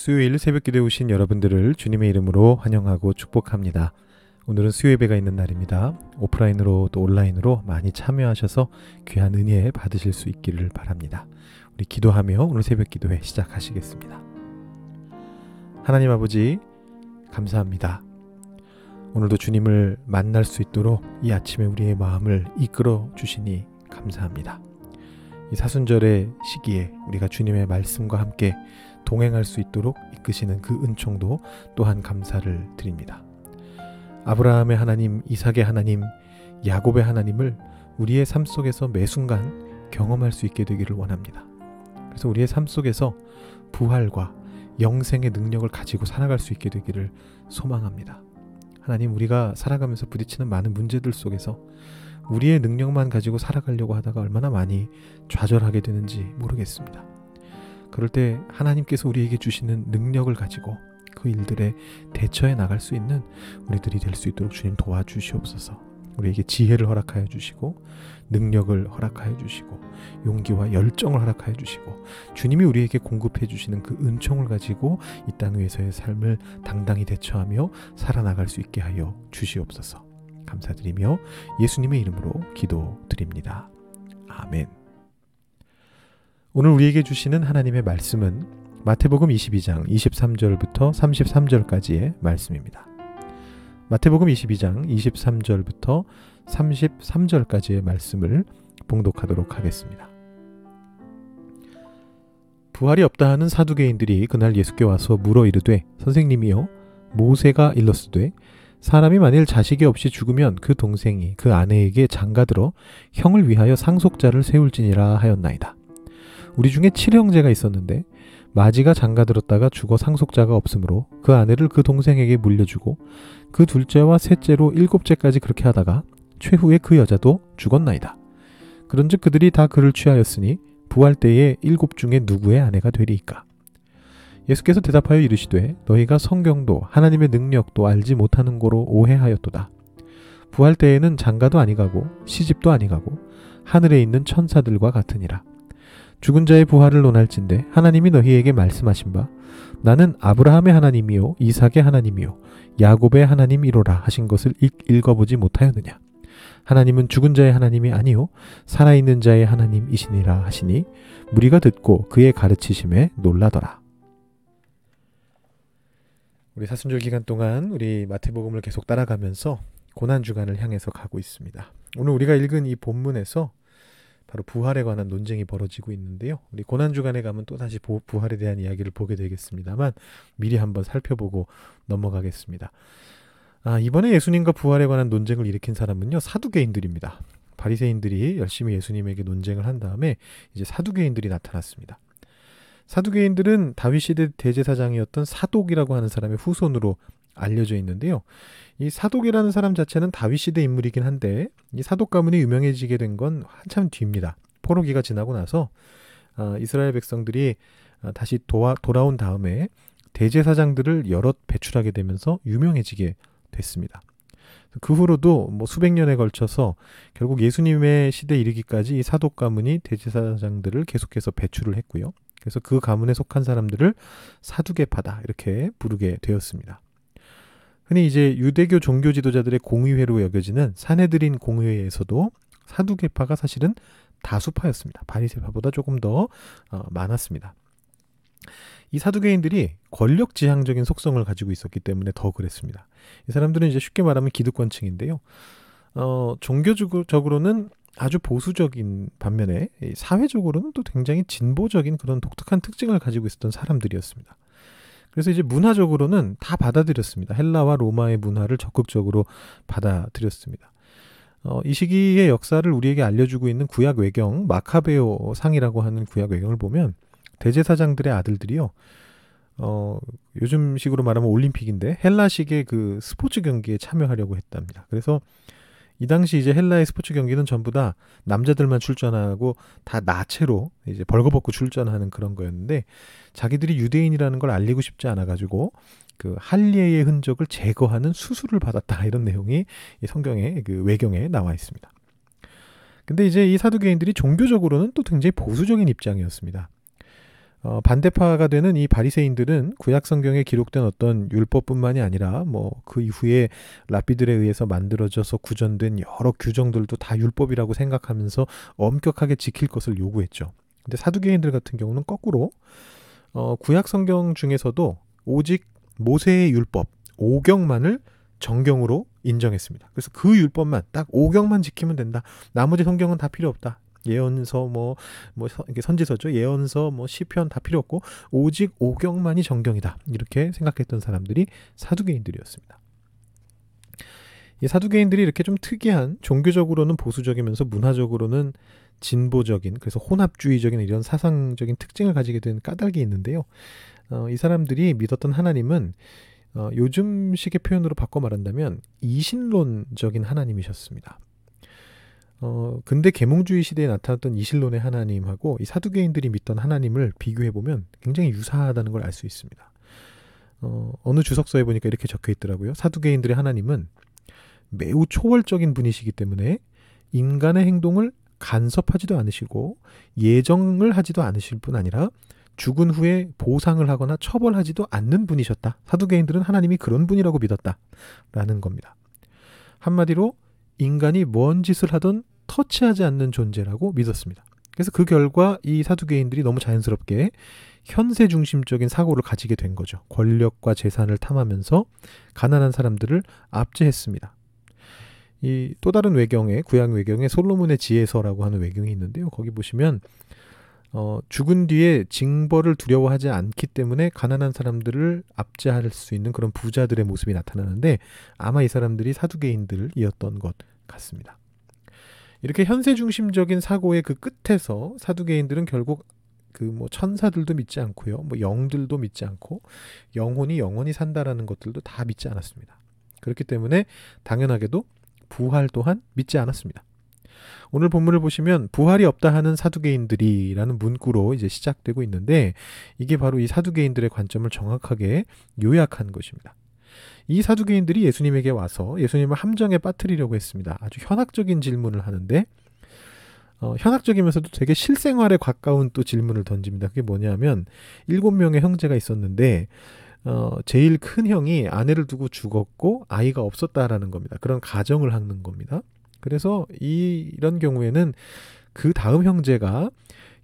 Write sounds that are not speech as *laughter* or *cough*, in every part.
수요일 새벽 기도에 오신 여러분들을 주님의 이름으로 환영하고 축복합니다. 오늘은 수요 예배가 있는 날입니다. 오프라인으로 또 온라인으로 많이 참여하셔서 귀한 은혜 받으실 수 있기를 바랍니다. 우리 기도하며 오늘 새벽 기도회 시작하시겠습니다. 하나님 아버지 감사합니다. 오늘도 주님을 만날 수 있도록 이 아침에 우리의 마음을 이끌어 주시니 감사합니다. 이 사순절의 시기에 우리가 주님의 말씀과 함께 동행할 수 있도록 이끄시는 그 은총도 또한 감사를 드립니다. 아브라함의 하나님, 이삭의 하나님, 야곱의 하나님을 우리의 삶 속에서 매 순간 경험할 수 있게 되기를 원합니다. 그래서 우리의 삶 속에서 부활과 영생의 능력을 가지고 살아갈 수 있게 되기를 소망합니다. 하나님, 우리가 살아가면서 부딪히는 많은 문제들 속에서 우리의 능력만 가지고 살아가려고 하다가 얼마나 많이 좌절하게 되는지 모르겠습니다. 그럴 때 하나님께서 우리에게 주시는 능력을 가지고 그 일들에 대처해 나갈 수 있는 우리들이 될 수 있도록 주님 도와주시옵소서. 우리에게 지혜를 허락하여 주시고 능력을 허락하여 주시고 용기와 열정을 허락하여 주시고 주님이 우리에게 공급해 주시는 그 은총을 가지고 이 땅 위에서의 삶을 당당히 대처하며 살아나갈 수 있게 하여 주시옵소서. 감사드리며 예수님의 이름으로 기도드립니다. 아멘. 오늘 우리에게 주시는 하나님의 말씀은 마태복음 22장 23절부터 33절까지의 말씀입니다. 마태복음 22장 23절부터 33절까지의 말씀을 봉독하도록 하겠습니다. 부활이 없다 하는 사두개인들이 그날 예수께 와서 물어 이르되 선생님이여 모세가 일렀으되 사람이 만일 자식이 없이 죽으면 그 동생이 그 아내에게 장가들어 형을 위하여 상속자를 세울지니라 하였나이다. 우리 중에 칠형제가 있었는데 마지가 장가들었다가 죽어 상속자가 없으므로 그 아내를 그 동생에게 물려주고 그 둘째와 셋째로 일곱째까지 그렇게 하다가 최후에 그 여자도 죽었나이다. 그런즉 그들이 다 그를 취하였으니 부활 때에 일곱 중에 누구의 아내가 되리이까? 예수께서 대답하여 이르시되 너희가 성경도 하나님의 능력도 알지 못하는 고로 오해하였도다. 부활 때에는 장가도 아니가고 시집도 아니가고 하늘에 있는 천사들과 같으니라. 죽은 자의 부활을 논할진대 하나님이 너희에게 말씀하신 바 나는 아브라함의 하나님이요 이삭의 하나님이요 야곱의 하나님이로라 하신 것을 읽 어보지 못하였느냐 하나님은 죽은 자의 하나님이 아니요 살아있는 자의 하나님이시니라 하시니 무리가 듣고 그의 가르치심에 놀라더라 우리 사순절 기간 동안 우리 마태복음을 계속 따라가면서 고난 주간을 향해서 가고 있습니다. 오늘 우리가 읽은 이 본문에서 바로 부활에 관한 논쟁이 벌어지고 있는데요. 우리 고난 주간에 가면 또 다시 부활에 대한 이야기를 보게 되겠습니다만 미리 한번 살펴보고 넘어가겠습니다. 아, 이번에 예수님과 부활에 관한 논쟁을 일으킨 사람은요 사두개인들입니다. 바리새인들이 열심히 예수님에게 논쟁을 한 다음에 이제 사두개인들이 나타났습니다. 사두개인들은 다윗 시대 대제사장이었던 사독이라고 하는 사람의 후손으로 알려져 있는데요. 이 사독이라는 사람 자체는 다윗 시대 인물이긴 한데 이 사독 가문이 유명해지게 된 건 한참 뒤입니다. 포로기가 지나고 나서 어, 이스라엘 백성들이 어, 다시 도와, 돌아온 다음에 대제사장들을 여럿 배출하게 되면서 유명해지게 됐습니다. 그 후로도 뭐 수백 년에 걸쳐서 결국 예수님의 시대 이르기까지 이 사독 가문이 대제사장들을 계속해서 배출을 했고요. 그래서 그 가문에 속한 사람들을 사두개파다 이렇게 부르게 되었습니다. 흔히 이제 유대교 종교 지도자들의 공의회로 여겨지는 사내들인 공의회에서도 사두개파가 사실은 다수파였습니다. 바리새파보다 조금 더 어, 많았습니다. 이 사두개인들이 권력 지향적인 속성을 가지고 있었기 때문에 더 그랬습니다. 이 사람들은 이제 쉽게 말하면 기득권층인데요. 어, 종교적으로는 아주 보수적인 반면에 사회적으로는 또 굉장히 진보적인 그런 독특한 특징을 가지고 있었던 사람들이었습니다. 그래서 이제 문화적으로는 다 받아들였습니다. 헬라와 로마의 문화를 적극적으로 받아들였습니다. 어, 이 시기의 역사를 우리에게 알려주고 있는 구약 외경 마카베오 상이라고 하는 구약 외경을 보면 대제사장들의 아들들이요. 어, 요즘 식으로 말하면 올림픽인데 헬라식의 그 스포츠 경기에 참여하려고 했답니다. 그래서 이 당시 이제 헬라의 스포츠 경기는 전부 다 남자들만 출전하고 다 나체로 이제 벌거벗고 출전하는 그런 거였는데 자기들이 유대인이라는 걸 알리고 싶지 않아 가지고 그 할례의 흔적을 제거하는 수술을 받았다 *laughs* 이런 내용이 이 성경의 그 외경에 나와 있습니다. 근데 이제 이 사두개인들이 종교적으로는 또 굉장히 보수적인 입장이었습니다. 어, 반대파가 되는 이 바리새인들은 구약 성경에 기록된 어떤 율법뿐만이 아니라 뭐 그 이후에 라피들에 의해서 만들어져서 구전된 여러 규정들도 다 율법이라고 생각하면서 엄격하게 지킬 것을 요구했죠. 근데 사두개인들 같은 경우는 거꾸로 어, 구약 성경 중에서도 오직 모세의 율법 오경만을 정경으로 인정했습니다. 그래서 그 율법만 딱 오경만 지키면 된다. 나머지 성경은 다 필요 없다. 예언서 뭐뭐 뭐, 뭐 이게 선지서죠. 예언서 뭐 시편 다 필요 없고 오직 오경만이 정경이다. 이렇게 생각했던 사람들이 사두개인들이었습니다. 이 사두개인들이 이렇게 좀 특이한 종교적으로는 보수적이면서 문화적으로는 진보적인 그래서 혼합주의적인 이런 사상적인 특징을 가지게 된 까닭이 있는데요. 어, 이 사람들이 믿었던 하나님은 어, 요즘식의 표현으로 바꿔 말한다면 이신론적인 하나님이셨습니다. 어, 근데 계몽주의 시대에 나타났던 이신론의 하나님하고 이 사두개인들이 믿던 하나님을 비교해 보면 굉장히 유사하다는 걸 알 수 있습니다. 어, 어느 주석서에 보니까 이렇게 적혀 있더라고요. 사두개인들의 하나님은 매우 초월적인 분이시기 때문에 인간의 행동을 간섭하지도 않으시고 예정을 하지도 않으실 뿐 아니라 죽은 후에 보상을 하거나 처벌하지도 않는 분이셨다. 사두개인들은 하나님이 그런 분이라고 믿었다. 라는 겁니다. 한마디로 인간이 뭔 짓을 하든 터치하지 않는 존재라고 믿었습니다. 그래서 그 결과 이 사두개인들이 너무 자연스럽게 현세 중심적인 사고를 가지게 된 거죠. 권력과 재산을 탐하면서 가난한 사람들을 압제했습니다. 이 또 다른 외경에 구약 외경에 솔로몬의 지혜서라고 하는 외경이 있는데요. 거기 보시면 어, 죽은 뒤에 징벌을 두려워하지 않기 때문에 가난한 사람들을 압제할 수 있는 그런 부자들의 모습이 나타나는데 아마 이 사람들이 사두개인들이었던 것 같습니다. 이렇게 현세 중심적인 사고의 그 끝에서 사두개인들은 결국 그 뭐 천사들도 믿지 않고요. 뭐 영들도 믿지 않고 영혼이 영원히 산다라는 것들도 다 믿지 않았습니다. 그렇기 때문에 당연하게도 부활 또한 믿지 않았습니다. 오늘 본문을 보시면 부활이 없다 하는 사두개인들이라는 문구로 이제 시작되고 있는데 이게 바로 이 사두개인들의 관점을 정확하게 요약한 것입니다. 이 사두개인들이 예수님에게 와서 예수님을 함정에 빠뜨리려고 했습니다. 아주 현학적인 질문을 하는데 어, 현학적이면서도 되게 실생활에 가까운 또 질문을 던집니다. 그게 뭐냐면 일곱 명의 형제가 있었는데 어, 제일 큰 형이 아내를 두고 죽었고 아이가 없었다라는 겁니다. 그런 가정을 하는 겁니다. 그래서 이, 이런 경우에는 그 다음 형제가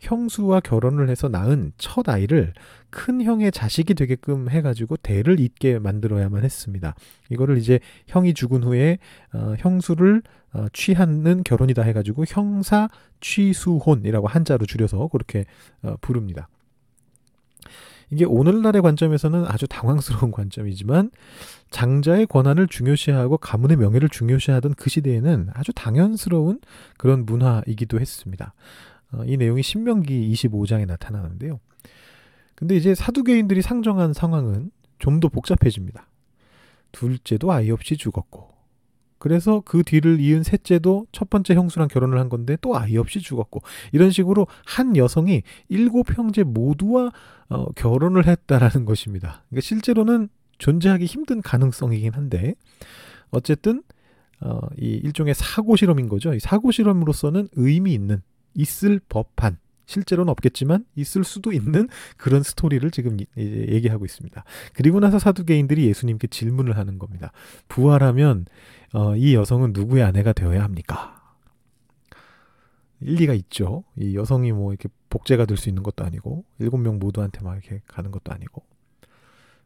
형수와 결혼을 해서 낳은 첫 아이를 큰 형의 자식이 되게끔 해가지고 대를 잇게 만들어야만 했습니다. 이거를 이제 형이 죽은 후에 어, 형수를 어, 취하는 결혼이다 해가지고 형사 취수혼이라고 한자로 줄여서 그렇게 어, 부릅니다. 이게 오늘날의 관점에서는 아주 당황스러운 관점이지만 장자의 권한을 중요시하고 가문의 명예를 중요시하던 그 시대에는 아주 당연스러운 그런 문화이기도 했습니다. 어, 이 내용이 신명기 25장에 나타나는데요. 근데 이제 사두개인들이 상정한 상황은 좀 더 복잡해집니다. 둘째도 아이 없이 죽었고, 그래서 그 뒤를 이은 셋째도 첫 번째 형수랑 결혼을 한 건데 또 아이 없이 죽었고 이런 식으로 한 여성이 일곱 형제 모두와 어, 결혼을 했다라는 것입니다. 그러니까 실제로는 존재하기 힘든 가능성이긴 한데 어쨌든 어, 이 일종의 사고 실험인 거죠. 이 사고 실험으로서는 의미 있는 있을 법한 실제로는 없겠지만 있을 수도 있는 *laughs* 그런 스토리를 지금 얘기하고 있습니다. 그리고 나서 사두개인들이 예수님께 질문을 하는 겁니다. 부활하면 어, 이 여성은 누구의 아내가 되어야 합니까? 일리가 있죠. 이 여성이 뭐 이렇게 복제가 될 수 있는 것도 아니고 일곱 명 모두한테 막 이렇게 가는 것도 아니고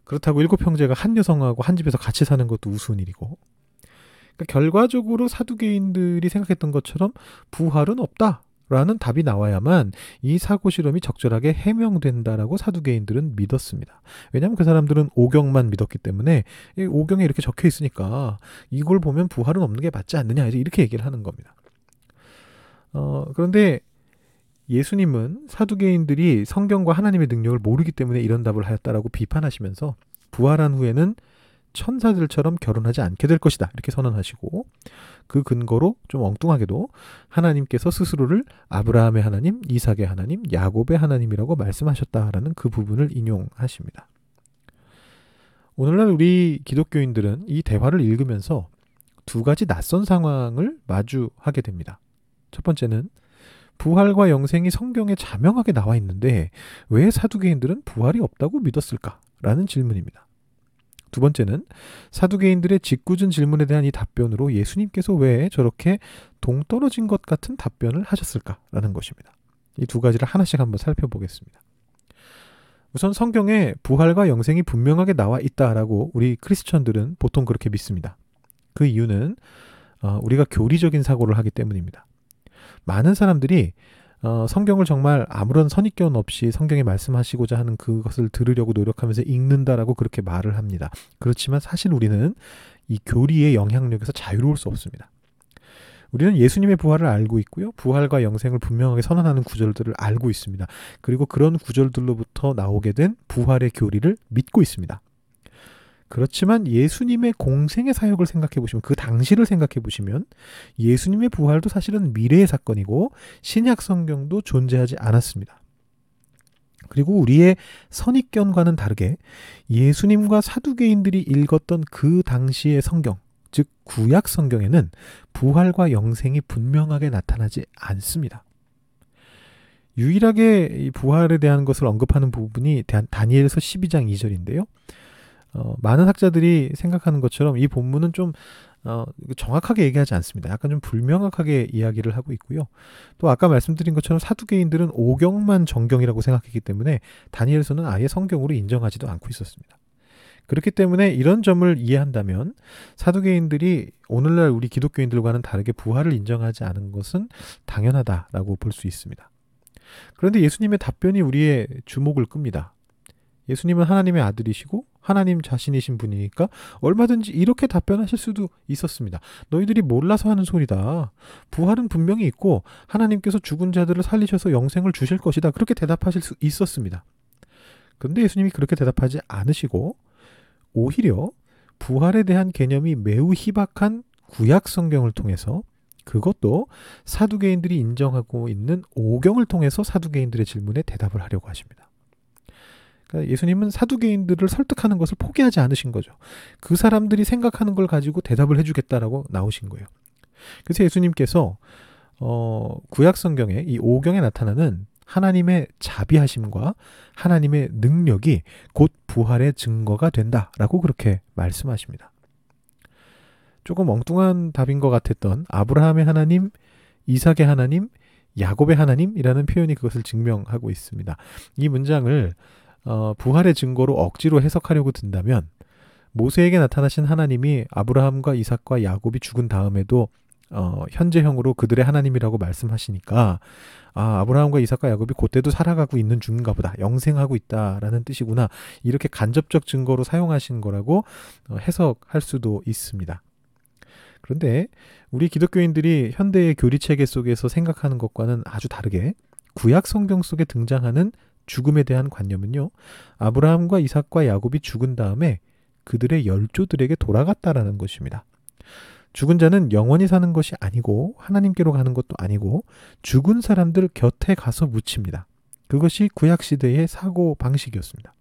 그렇다고 일곱 형제가 한 여성하고 한 집에서 같이 사는 것도 우스운 일이고 그러니까 결과적으로 사두개인들이 생각했던 것처럼 부활은 없다. 라는 답이 나와야만 이 사고 실험이 적절하게 해명된다라고 사두개인들은 믿었습니다. 왜냐하면 그 사람들은 오경만 믿었기 때문에 오경에 이렇게 적혀 있으니까 이걸 보면 부활은 없는 게 맞지 않느냐 이렇게 얘기를 하는 겁니다. 어, 그런데 예수님은 사두개인들이 성경과 하나님의 능력을 모르기 때문에 이런 답을 하였다라고 비판하시면서 부활한 후에는 천사들처럼 결혼하지 않게 될 것이다. 이렇게 선언하시고 그 근거로 좀 엉뚱하게도 하나님께서 스스로를 아브라함의 하나님, 이삭의 하나님, 야곱의 하나님이라고 말씀하셨다라는 그 부분을 인용하십니다. 오늘날 우리 기독교인들은 이 대화를 읽으면서 두 가지 낯선 상황을 마주하게 됩니다. 첫 번째는 부활과 영생이 성경에 자명하게 나와 있는데 왜 사두개인들은 부활이 없다고 믿었을까? 라는 질문입니다. 두 번째는 사두개인들의 짓궂은 질문에 대한 이 답변으로 예수님께서 왜 저렇게 동떨어진 것 같은 답변을 하셨을까라는 것입니다. 이 두 가지를 하나씩 한번 살펴보겠습니다. 우선 성경에 부활과 영생이 분명하게 나와 있다라고 우리 크리스천들은 보통 그렇게 믿습니다. 그 이유는 어, 우리가 교리적인 사고를 하기 때문입니다. 많은 사람들이 어, 성경을 정말 아무런 선입견 없이 성경에 말씀하시고자 하는 그것을 들으려고 노력하면서 읽는다라고 그렇게 말을 합니다. 그렇지만 사실 우리는 이 교리의 영향력에서 자유로울 수 없습니다. 우리는 예수님의 부활을 알고 있고요. 부활과 영생을 분명하게 선언하는 구절들을 알고 있습니다. 그리고 그런 구절들로부터 나오게 된 부활의 교리를 믿고 있습니다. 그렇지만 예수님의 공생의 사역을 생각해 보시면 그 당시를 생각해 보시면 예수님의 부활도 사실은 미래의 사건이고 신약 성경도 존재하지 않았습니다. 그리고 우리의 선입견과는 다르게 예수님과 사두개인들이 읽었던 그 당시의 성경, 즉 구약 성경에는 부활과 영생이 분명하게 나타나지 않습니다. 유일하게 이 부활에 대한 것을 언급하는 부분이 다니엘서 12장 2절인데요. 어, 많은 학자들이 생각하는 것처럼 이 본문은 좀 어, 정확하게 얘기하지 않습니다. 약간 좀 불명확하게 이야기를 하고 있고요. 또 아까 말씀드린 것처럼 사두개인들은 오경만 정경이라고 생각했기 때문에 다니엘서는 아예 성경으로 인정하지도 않고 있었습니다. 그렇기 때문에 이런 점을 이해한다면 사두개인들이 오늘날 우리 기독교인들과는 다르게 부활을 인정하지 않은 것은 당연하다라고 볼 수 있습니다. 그런데 예수님의 답변이 우리의 주목을 끕니다. 예수님은 하나님의 아들이시고 하나님 자신이신 분이니까 얼마든지 이렇게 답변하실 수도 있었습니다. 너희들이 몰라서 하는 소리다. 부활은 분명히 있고 하나님께서 죽은 자들을 살리셔서 영생을 주실 것이다. 그렇게 대답하실 수 있었습니다. 그런데 예수님이 그렇게 대답하지 않으시고 오히려 부활에 대한 개념이 매우 희박한 구약 성경을 통해서 그것도 사두개인들이 인정하고 있는 오경을 통해서 사두개인들의 질문에 대답을 하려고 하십니다. 그러니까 예수님은 사두개인들을 설득하는 것을 포기하지 않으신 거죠. 그 사람들이 생각하는 걸 가지고 대답을 해주겠다라고 나오신 거예요. 그래서 예수님께서 어, 구약 성경에 이 오경에 나타나는 하나님의 자비하심과 하나님의 능력이 곧 부활의 증거가 된다라고 그렇게 말씀하십니다. 조금 엉뚱한 답인 것 같았던 아브라함의 하나님, 이삭의 하나님, 야곱의 하나님이라는 표현이 그것을 증명하고 있습니다. 이 문장을 어, 부활의 증거로 억지로 해석하려고 든다면 모세에게 나타나신 하나님이 아브라함과 이삭과 야곱이 죽은 다음에도 어, 현재형으로 그들의 하나님이라고 말씀하시니까 아, 아브라함과 이삭과 야곱이 그때도 살아가고 있는 중인가 보다. 영생하고 있다라는 뜻이구나. 이렇게 간접적 증거로 사용하신 거라고 어, 해석할 수도 있습니다. 그런데 우리 기독교인들이 현대의 교리 체계 속에서 생각하는 것과는 아주 다르게 구약 성경 속에 등장하는 죽음에 대한 관념은요. 아브라함과 이삭과 야곱이 죽은 다음에 그들의 열조들에게 돌아갔다라는 것입니다. 죽은 자는 영원히 사는 것이 아니고 하나님께로 가는 것도 아니고 죽은 사람들 곁에 가서 묻힙니다. 그것이 구약 시대의 사고 방식이었습니다.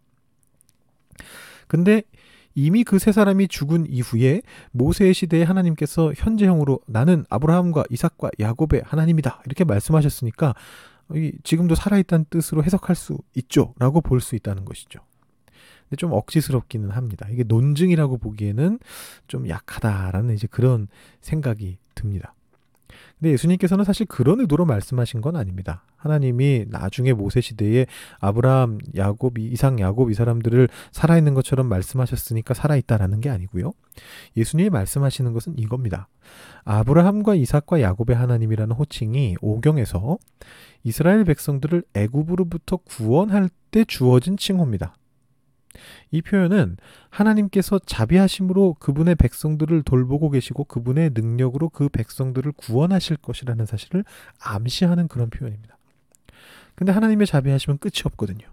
근데 이미 그 세 사람이 죽은 이후에 모세의 시대에 하나님께서 현재형으로 나는 아브라함과 이삭과 야곱의 하나님이다 이렇게 말씀하셨으니까 지금도 살아있다는 뜻으로 해석할 수 있죠라고 볼 수 있다는 것이죠. 근데 좀 억지스럽기는 합니다. 이게 논증이라고 보기에는 좀 약하다라는 이제 그런 생각이 듭니다. 근데 예수님께서는 사실 그런 의도로 말씀하신 건 아닙니다. 하나님이 나중에 모세 시대에 아브라함, 야곱, 이상 야곱 이 사람들을 살아있는 것처럼 말씀하셨으니까 살아있다라는 게 아니고요. 예수님이 말씀하시는 것은 이겁니다. 아브라함과 이삭과 야곱의 하나님이라는 호칭이 오경에서 이스라엘 백성들을 애굽으로부터 구원할 때 주어진 칭호입니다. 이 표현은 하나님께서 자비하심으로 그분의 백성들을 돌보고 계시고 그분의 능력으로 그 백성들을 구원하실 것이라는 사실을 암시하는 그런 표현입니다. 근데 하나님의 자비하심은 끝이 없거든요.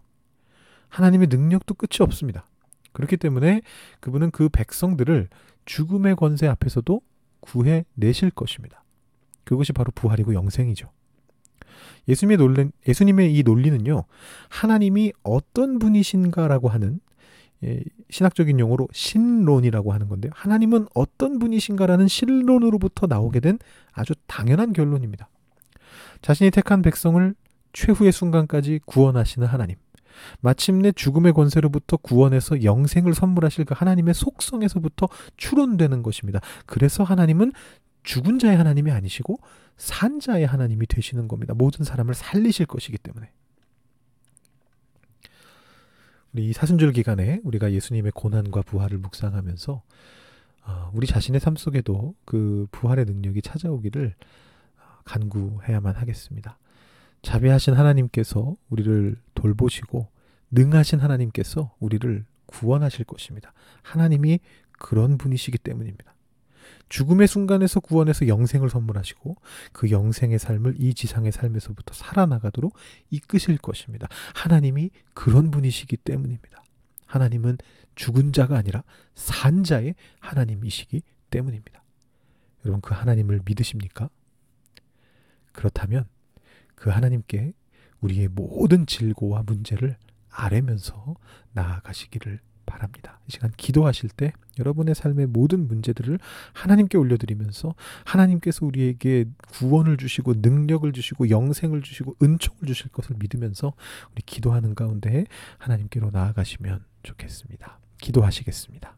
하나님의 능력도 끝이 없습니다. 그렇기 때문에 그분은 그 백성들을 죽음의 권세 앞에서도 구해 내실 것입니다. 그것이 바로 부활이고 영생이죠. 예수님의 논리, 예수님의 이 논리는요, 하나님이 어떤 분이신가라고 하는 예, 신학적인 용어로 신론이라고 하는 건데요. 하나님은 어떤 분이신가라는 신론으로부터 나오게 된 아주 당연한 결론입니다. 자신이 택한 백성을 최후의 순간까지 구원하시는 하나님. 마침내 죽음의 권세로부터 구원해서 영생을 선물하실 그 하나님의 속성에서부터 추론되는 것입니다. 그래서 하나님은 죽은 자의 하나님이 아니시고 산 자의 하나님이 되시는 겁니다. 모든 사람을 살리실 것이기 때문에. 우리 사순절 기간에 우리가 예수님의 고난과 부활을 묵상하면서 어, 우리 자신의 삶 속에도 그 부활의 능력이 찾아오기를 어, 간구해야만 하겠습니다. 자비하신 하나님께서 우리를 돌보시고 능하신 하나님께서 우리를 구원하실 것입니다. 하나님이 그런 분이시기 때문입니다. 죽음의 순간에서 구원해서 영생을 선물하시고 그 영생의 삶을 이 지상의 삶에서부터 살아나가도록 이끄실 것입니다. 하나님이 그런 분이시기 때문입니다. 하나님은 죽은 자가 아니라 산 자의 하나님이시기 때문입니다. 여러분 그 하나님을 믿으십니까? 그렇다면 그 하나님께 우리의 모든 질고와 문제를 아뢰면서 나아가시기를 바랍니다. 이 시간 기도하실 때 여러분의 삶의 모든 문제들을 하나님께 올려드리면서 하나님께서 우리에게 구원을 주시고 능력을 주시고 영생을 주시고 은총을 주실 것을 믿으면서 우리 기도하는 가운데 하나님께로 나아가시면 좋겠습니다. 기도하시겠습니다.